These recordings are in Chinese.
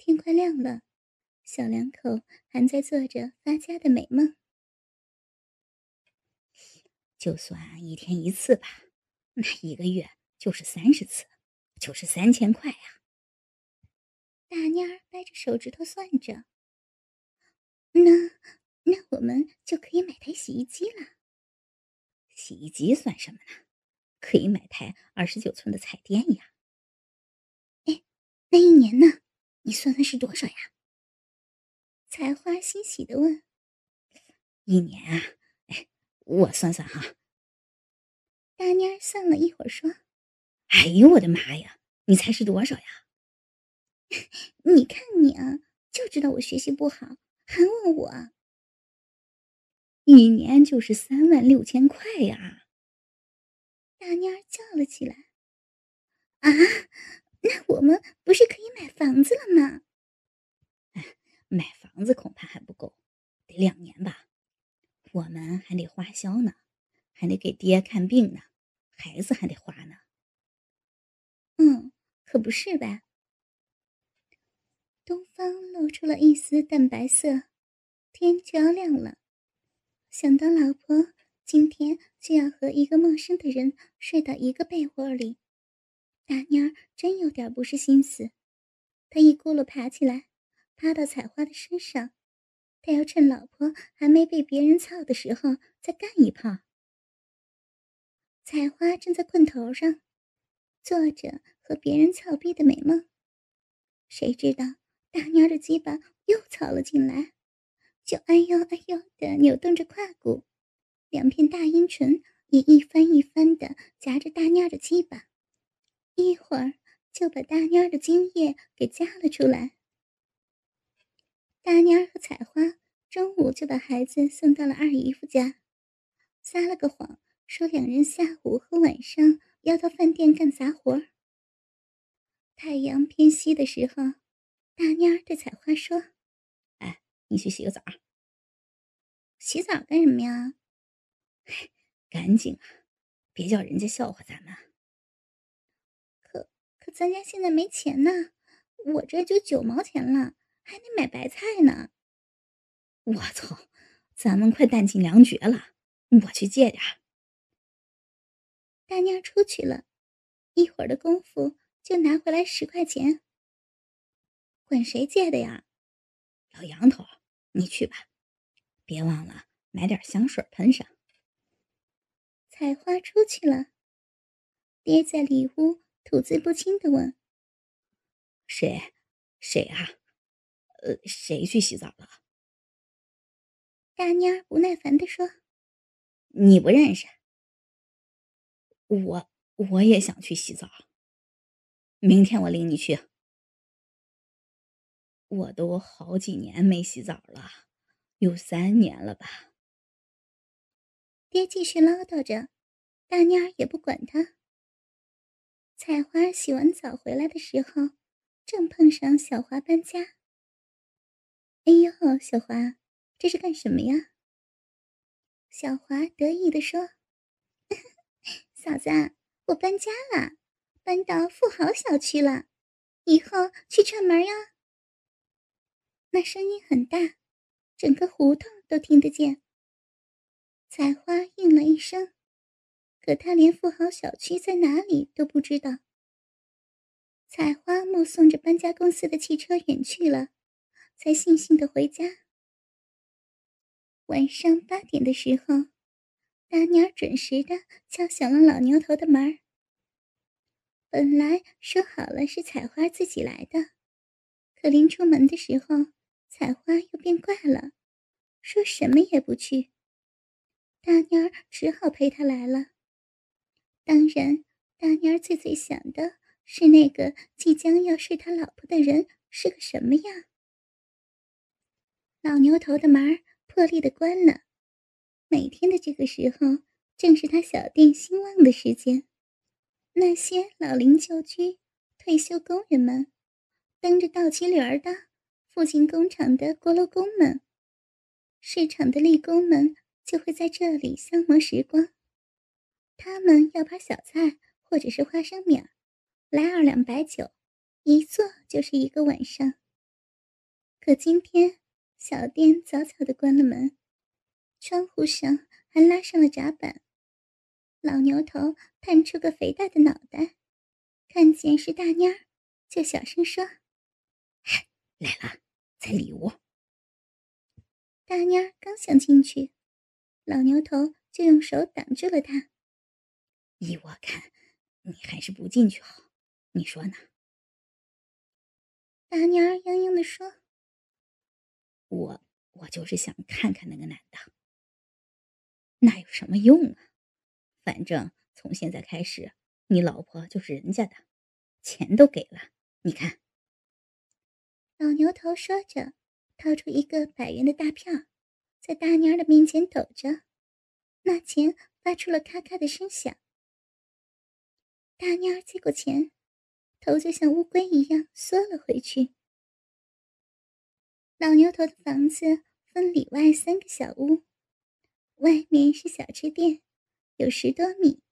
天快亮了，小两口还在做着发家的美梦。就算一天一次吧，那一个月就是三十次，就是三千块呀。大妮儿掰着手指头算着。那那我们就可以买台洗衣机了。洗衣机算什么呢？可以买台二十九寸的彩电呀。哎，那一年呢？你算算是多少呀？采花欣喜的问。一年啊？我算算哈。大妮儿算了一会儿说：“哎呦我的妈呀！你猜是多少呀？你看你啊，就知道我学习不好，还问我。一年就是三万六千块呀！”大妮儿叫了起来：“啊，那我们不是可以买房子了吗？”“哎，买房子恐怕还不够，得两年吧。我们还得花销呢，还得给爹看病呢，孩子还得花呢。”“嗯，可不是呗。”东方露出了一丝淡白色，天就要亮了。想到老婆。今天就要和一个陌生的人睡到一个被窝里，大妮儿真有点不是心思。她一咕噜爬起来，趴到采花的身上。她要趁老婆还没被别人操的时候再干一炮。采花正在炕头上，做着和别人操逼的美梦。谁知道大妮儿的鸡巴又操了进来，就哎呦哎呦的扭动着胯骨。两片大阴唇也一翻一翻的夹着大妮儿的鸡巴，一会儿就把大妮儿的精液给夹了出来。大妮儿和采花中午就把孩子送到了二姨夫家，撒了个谎，说两人下午和晚上要到饭店干杂活。太阳偏西的时候，大妮儿对采花说：“哎，你去洗个澡。洗澡干什么呀？” 赶紧啊，别叫人家笑话咱们。咱家现在没钱呢，我这就九毛钱了，还得买白菜呢。我操，咱们快弹尽粮绝了，我去借点。大娘出去了，一会儿的功夫就拿回来十块钱。管谁借的呀？老杨头，你去吧，别忘了买点香水喷上。采花出去了，爹在里屋吐字不清的问：“谁？谁啊？呃，谁去洗澡了？”大妮儿不耐烦的说：“你不认识？我我也想去洗澡。明天我领你去。我都好几年没洗澡了，有三年了吧。”爹继续唠叨着，大妮儿也不管他。采花洗完澡回来的时候，正碰上小华搬家。哎呦，小华，这是干什么呀？小华得意地说：“ 嫂子，我搬家了，搬到富豪小区了，以后去串门呀。”那声音很大，整个胡同都听得见。采花应了一声，可他连富豪小区在哪里都不知道。采花目送着搬家公司的汽车远去了，才悻悻的回家。晚上八点的时候，大妮儿准时的敲响了老牛头的门本来说好了是采花自己来的，可临出门的时候，采花又变怪了，说什么也不去。大妮儿只好陪他来了。当然，大妮儿最最想的是那个即将要睡他老婆的人是个什么样。老牛头的门破例的关了。每天的这个时候，正是他小店兴旺的时间。那些老龄旧居、退休工人们，蹬着倒骑驴儿的，附近工厂的锅炉工们，市场的力工们。就会在这里消磨时光。他们要盘小菜或者是花生米，来二两白酒，一坐就是一个晚上。可今天小店早早的关了门，窗户上还拉上了闸板。老牛头探出个肥大的脑袋，看见是大蔫儿，就小声说：“来了，在里屋。”大蔫儿刚想进去，老牛头就用手挡住了他。依我看，你还是不进去好，你说呢？大妮儿央央的说：“我我就是想看看那个男的，那有什么用啊？反正从现在开始，你老婆就是人家的，钱都给了。你看。”老牛头说着，掏出一个百元的大票，在大妮儿的面前抖着，那钱发出了咔咔的声响。大蔫儿接过钱。头就像乌龟一样缩了回去。老牛头的房子分里外三个小屋，外面是小吃店，有十多米，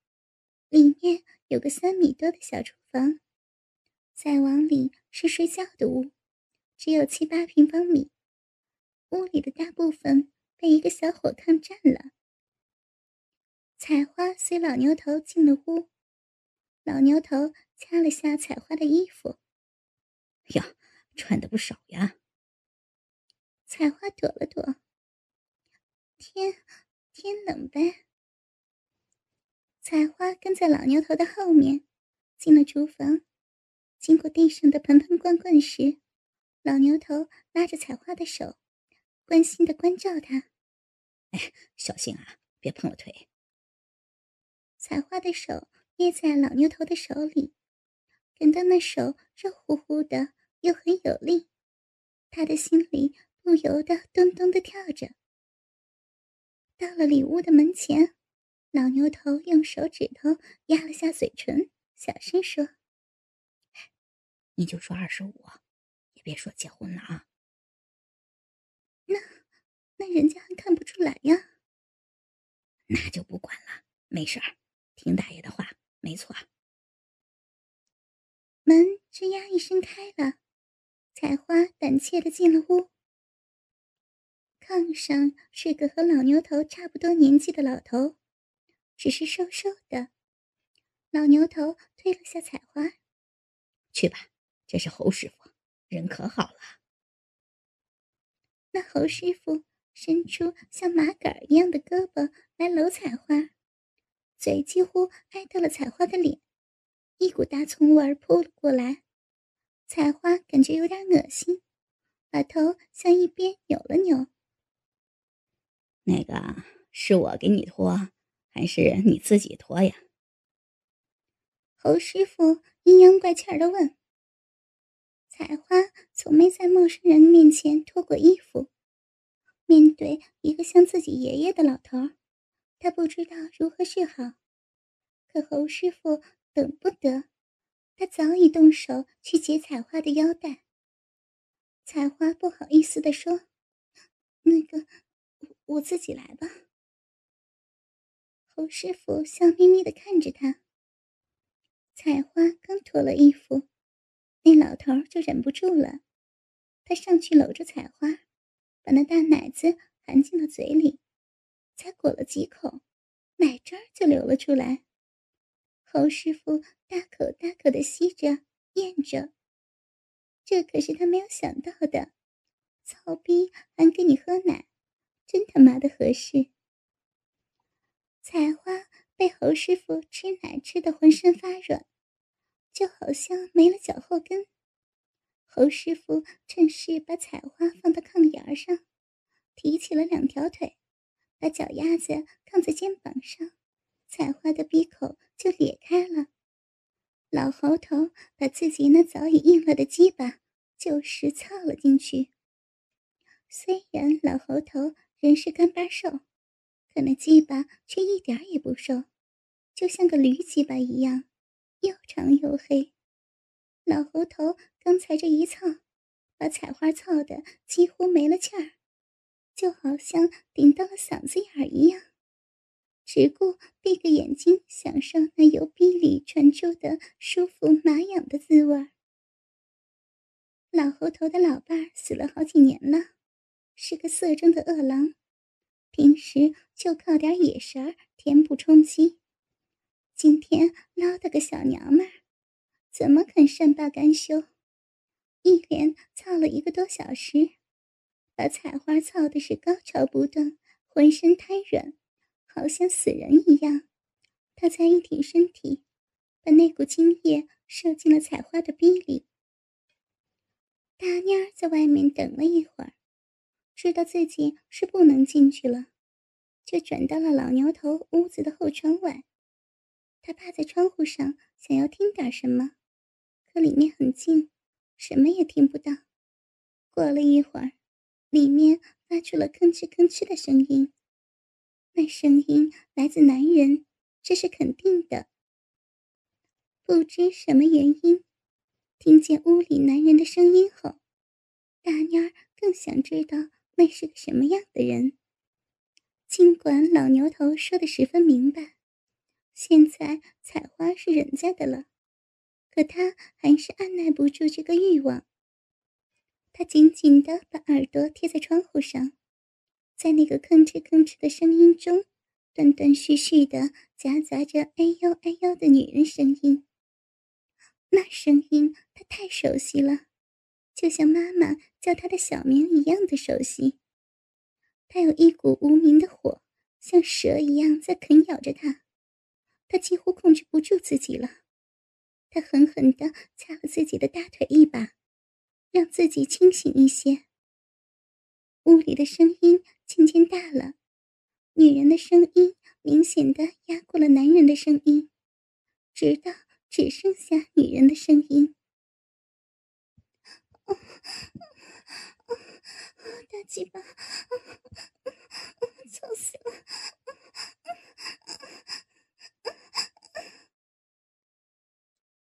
里面有个三米多的小厨房，再往里是睡觉的屋，只有七八平方米，屋里的大部分被一个小火炕占了。采花随老牛头进了屋，老牛头。掐了下采花的衣服，呀，穿的不少呀。采花躲了躲，天天冷呗。采花跟在老牛头的后面，进了厨房。经过地上的盆盆罐罐时，老牛头拉着采花的手，关心的关照她：“哎，小心啊，别碰了腿。”采花的手捏在老牛头的手里。感到那手热乎乎的，又很有力，他的心里不由得咚咚的跳着。到了里屋的门前，老牛头用手指头压了下嘴唇，小声说：“你就说二十五，也别说结婚了啊。”那那人家还看不出来呀。那就不管了，没事儿，听大爷的话，没错。门吱呀一声开了，采花胆怯的进了屋。炕上是个和老牛头差不多年纪的老头，只是瘦瘦的。老牛头推了下采花：“去吧，这是侯师傅，人可好了。”那侯师傅伸出像麻杆一样的胳膊来搂采花，嘴几乎挨到了采花的脸。一股大葱味儿扑了过来，采花感觉有点恶心，把头向一边扭了扭。那个是我给你脱，还是你自己脱呀？侯师傅阴阳怪气的问。采花从没在陌生人面前脱过衣服，面对一个像自己爷爷的老头儿，他不知道如何是好。可侯师傅。等不得，他早已动手去解采花的腰带。采花不好意思的说：“那个，我自己来吧。”侯师傅笑眯眯的看着他。采花刚脱了衣服，那老头就忍不住了，他上去搂着采花，把那大奶子含进了嘴里，才裹了几口，奶汁儿就流了出来。侯师傅大口大口的吸着、咽着，这可是他没有想到的。操逼还给你喝奶，真他妈的合适！采花被侯师傅吃奶吃的浑身发软，就好像没了脚后跟。侯师傅趁势把采花放到炕沿上，提起了两条腿，把脚丫子扛在肩膀上。采花的鼻口就裂开了，老猴头把自己那早已硬了的鸡巴就是操了进去。虽然老猴头人是干巴瘦，可那鸡巴却一点也不瘦，就像个驴鸡巴一样，又长又黑。老猴头刚才这一操，把采花操的几乎没了气儿，就好像顶到了嗓子眼儿一样。只顾闭个眼睛，享受那由逼里传出的舒服麻痒的滋味老猴头的老伴儿死了好几年了，是个色中的恶狼，平时就靠点野食儿填补充饥。今天捞到个小娘们儿，怎么肯善罢甘休？一连操了一个多小时，把采花操的是高潮不断，浑身瘫软，好像死人一样。他才一挺身体，把那股精液射进了采花的逼里。大蔫儿在外面等了一会儿，知道自己是不能进去了，就转到了老牛头屋子的后窗外。他趴在窗户上，想要听点什么，可里面很静，什么也听不到。过了一会儿，里面发出了吭哧吭哧的声音，那声音来自男人。这是肯定的。不知什么原因，听见屋里男人的声音后，大妞儿更想知道那是个什么样的人。尽管老牛头说的十分明白，现在采花是人家的了，可他还是按耐不住这个欲望。他紧紧的把耳朵贴在窗户上，在那个吭哧吭哧的声音中。断断续续的夹杂着“哎呦哎呦”的女人声音，那声音他太熟悉了，就像妈妈叫他的小名一样的熟悉。他有一股无名的火，像蛇一样在啃咬着他。他几乎控制不住自己了。他狠狠地掐了自己的大腿一把，让自己清醒一些。屋里的声音渐渐大了。女人的声音明显的压过了男人的声音，直到只剩下女人的声音。大鸡巴，操死了！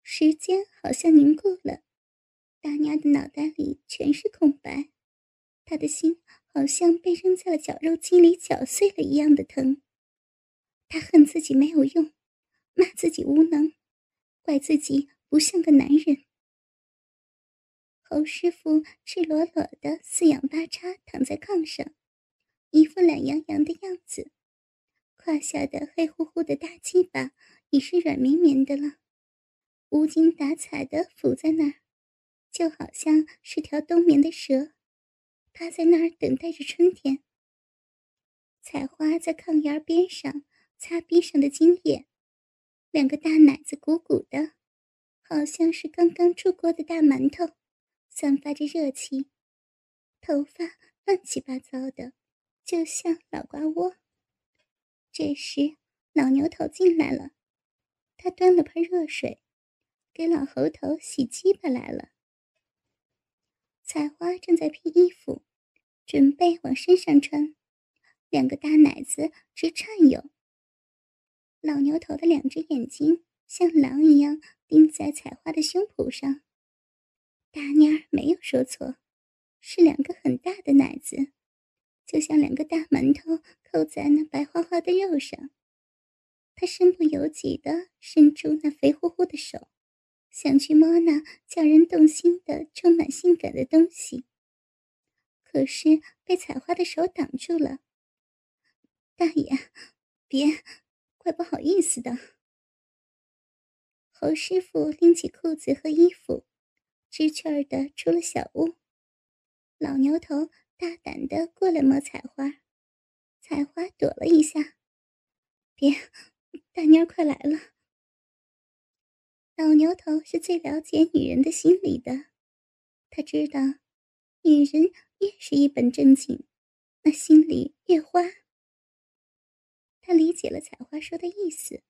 时间好像凝固了，大娘的脑袋里全是空白，她的心。好像被扔在了绞肉机里绞碎了一样的疼。她恨自己没有用，骂自己无能，怪自己不像个男人。侯师傅赤裸裸的四仰八叉躺在炕上，一副懒洋洋的样子，胯下的黑乎乎的大鸡巴已是软绵绵的了，无精打采的伏在那儿，就好像是条冬眠的蛇。趴在那儿等待着春天。采花在炕沿边上擦壁上的精液，两个大奶子鼓鼓的，好像是刚刚出锅的大馒头，散发着热气。头发乱七八糟的，就像老瓜窝。这时，老牛头进来了，他端了盆热水，给老猴头洗鸡巴来了。采花正在披衣服。准备往身上穿，两个大奶子直颤悠。老牛头的两只眼睛像狼一样盯在采花的胸脯上。大妮儿没有说错，是两个很大的奶子，就像两个大馒头扣在那白花花的肉上。他身不由己地伸出那肥乎乎的手，想去摸那叫人动心的、充满性感的东西。可是被采花的手挡住了。大爷，别，怪不好意思的。侯师傅拎起裤子和衣服，知趣儿的出了小屋。老牛头大胆的过来摸采花，采花躲了一下。别，大妞儿快来了。老牛头是最了解女人的心理的，他知道，女人。越是一本正经，那心里越花。他理解了采花说的意思。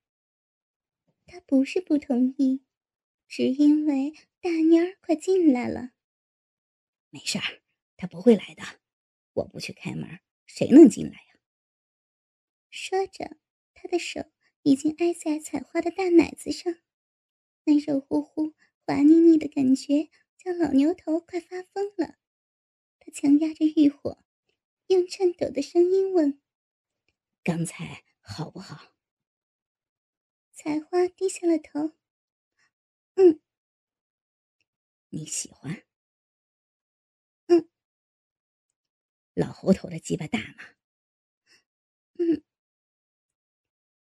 他不是不同意，只因为大妮儿快进来了。没事儿，他不会来的。我不去开门，谁能进来呀？说着，他的手已经挨在采花的大奶子上，那肉乎乎、滑腻腻的感觉，叫老牛头快发疯了。他强压着欲火，用颤抖的声音问：“刚才好不好？”采花低下了头。“嗯。”你喜欢？嗯老猴头的鸡巴大吗？嗯。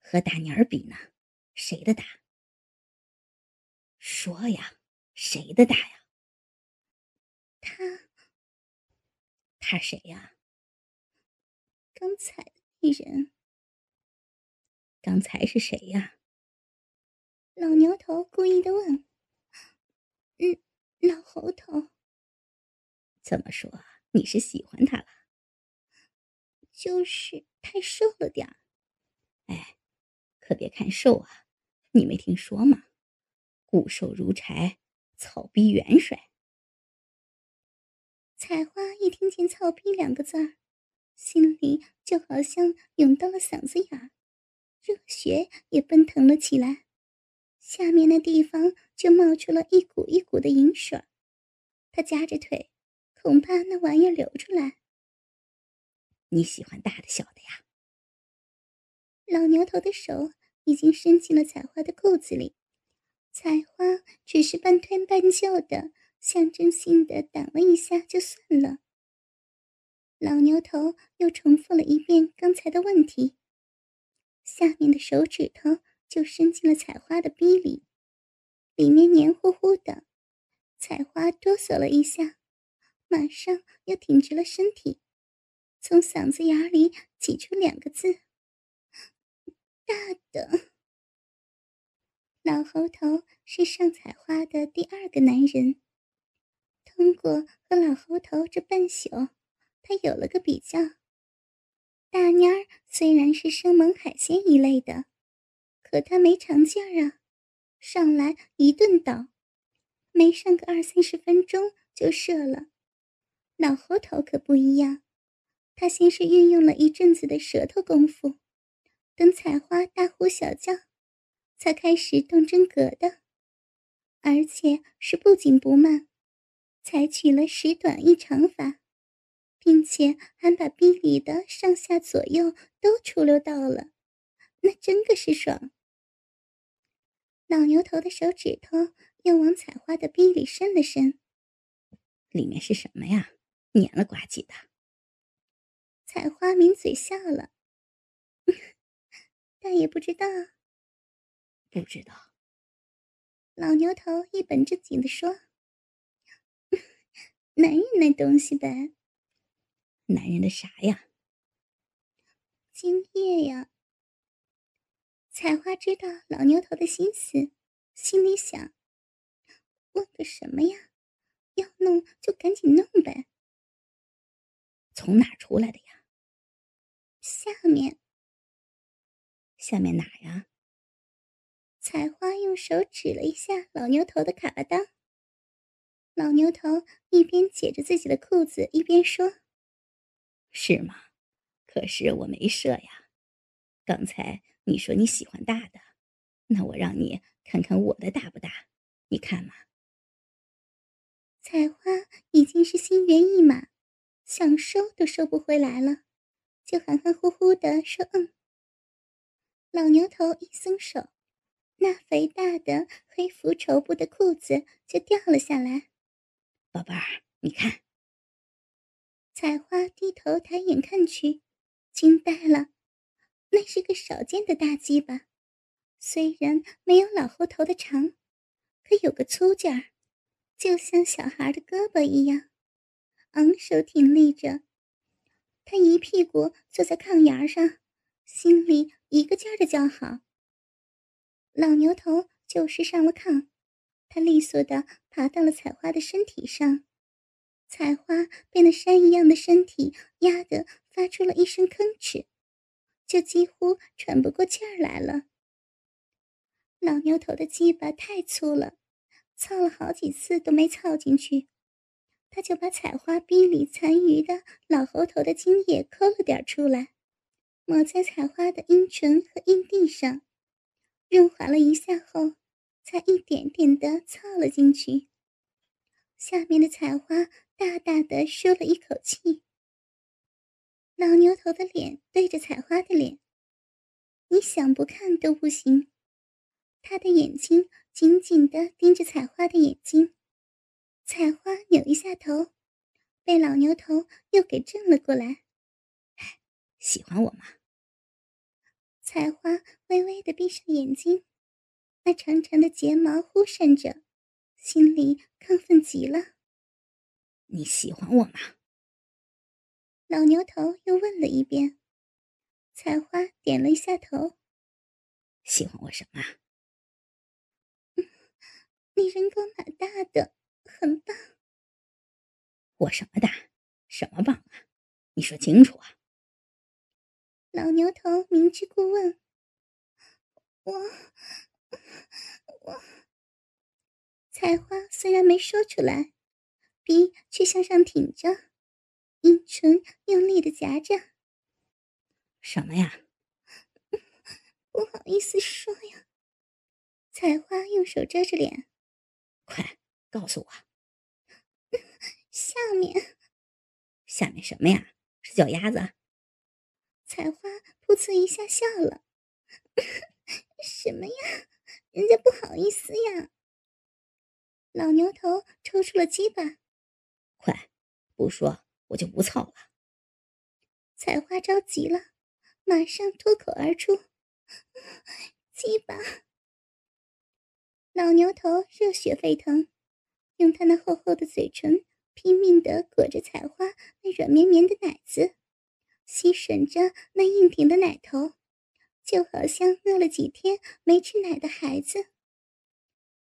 和大妮儿比呢？谁的大？说呀，谁的大呀？他。他谁呀？刚才那人。刚才是谁呀？老牛头故意的问。嗯，老猴头。怎么说？你是喜欢他了？就是太瘦了点儿。哎，可别看瘦啊！你没听说吗？骨瘦如柴，草逼元帅。采花一听见“草逼”两个字儿，心里就好像涌到了嗓子眼儿，热血也奔腾了起来，下面那地方就冒出了一股一股的银水。他夹着腿。恐怕那玩意儿流出来。你喜欢大的小的呀？老牛头的手已经伸进了采花的裤子里，采花只是半推半就的，象征性的挡了一下就算了。老牛头又重复了一遍刚才的问题，下面的手指头就伸进了采花的逼里，里面黏糊糊的，采花哆嗦了一下。马上又挺直了身体，从嗓子眼里挤出两个字：“大的。”老猴头是上采花的第二个男人。通过和老猴头这半宿，他有了个比较。大蔫儿虽然是生猛海鲜一类的，可他没长劲儿啊，上来一顿倒，没上个二三十分钟就射了。老猴头可不一样，他先是运用了一阵子的舌头功夫，等采花大呼小叫，才开始动真格的，而且是不紧不慢，采取了时短一长法，并且还把逼里的上下左右都出溜到了，那真个是爽。老牛头的手指头又往采花的逼里伸了伸，里面是什么呀？黏了呱唧的，采花抿嘴笑了，但也不知道，不知道。老牛头一本正经的说：“男人那东西呗。”男人的啥呀？精液呀。采花知道老牛头的心思，心里想：问个什么呀？要弄就赶紧弄呗。从哪出来的呀？下面。下面哪呀？采花用手指了一下老牛头的卡巴裆。老牛头一边解着自己的裤子，一边说：“是吗？可是我没射呀。刚才你说你喜欢大的，那我让你看看我的大不大？你看嘛。”采花已经是心猿意马。想收都收不回来了，就含含糊糊的说：“嗯。”老牛头一松手，那肥大的黑浮绸布的裤子就掉了下来。宝贝儿，你看。采花低头抬眼看去，惊呆了，那是个少见的大鸡巴，虽然没有老猴头的长，可有个粗劲儿，就像小孩的胳膊一样。昂首挺立着，他一屁股坐在炕沿上，心里一个劲儿的叫好。老牛头就是上了炕，他利索的爬到了采花的身体上，采花被那山一样的身体压得发出了一声吭哧，就几乎喘不过气儿来了。老牛头的鸡巴太粗了，操了好几次都没操进去。他就把采花逼里残余的老猴头的精液抠了点出来，抹在采花的阴唇和阴蒂上，润滑了一下后，才一点点的凑了进去。下面的采花大大的舒了一口气。老牛头的脸对着采花的脸，你想不看都不行。他的眼睛紧紧的盯着采花的眼睛。采花扭一下头，被老牛头又给震了过来。喜欢我吗？彩花微微的闭上眼睛，那长长的睫毛忽闪着，心里亢奋极了。你喜欢我吗？老牛头又问了一遍。彩花点了一下头。喜欢我什么？你人高马大的，很棒。我什么大？什么棒啊？你说清楚啊！老牛头明知故问。我我。采花虽然没说出来，鼻却向上挺着，阴唇用力的夹着。什么呀？不好意思说呀。采花用手遮着脸，快告诉我。下面，下面什么呀？是脚丫子。采花噗呲一下笑了。什么呀？人家不好意思呀。老牛头抽出了鸡巴。快，不说我就不操了。采花着急了，马上脱口而出。鸡巴！老牛头热血沸腾，用他那厚厚的嘴唇拼命的裹着采花那软绵绵的奶子，吸吮着那硬挺的奶头，就好像饿了几天没吃奶的孩子。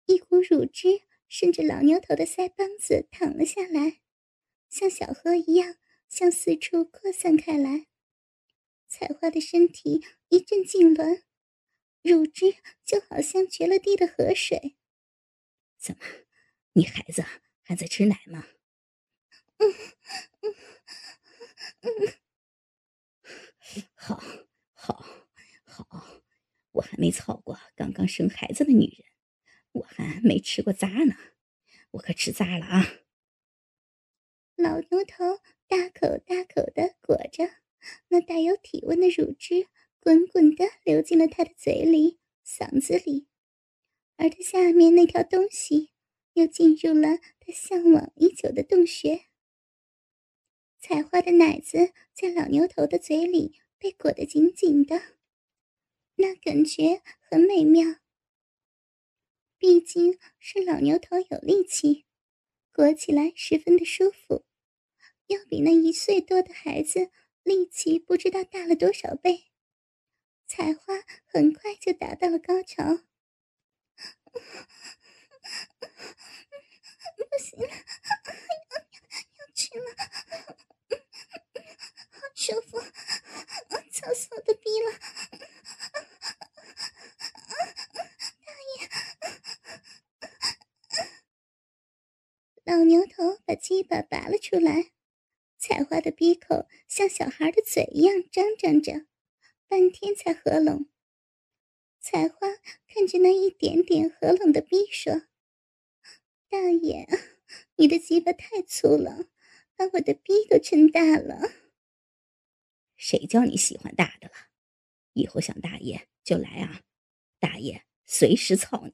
一股乳汁顺着老牛头的腮帮子淌了下来，像小河一样向四处扩散开来。彩花的身体一阵痉挛，乳汁就好像决了堤的河水。怎么，你孩子还在吃奶吗？嗯嗯嗯，好，好，好，我还没操过刚刚生孩子的女人，我还没吃过渣呢，我可吃渣了啊！老牛头大口大口的裹着。那带有体温的乳汁滚滚的流进了他的嘴里、嗓子里，而他下面那条东西又进入了他向往已久的洞穴。采花的奶子在老牛头的嘴里被裹得紧紧的，那感觉很美妙。毕竟是老牛头有力气，裹起来十分的舒服，要比那一岁多的孩子。力气不知道大了多少倍，彩花很快就达到了高潮。不行了，要去了，好舒服，操死我的逼了！大爷，老牛头把鸡巴拔了出来。采花的鼻口像小孩的嘴一样张张着，半天才合拢。采花看着那一点点合拢的鼻说：“大爷，你的鸡巴太粗了，把我的逼都撑大了。”谁叫你喜欢大的了？以后想大爷就来啊，大爷随时操你。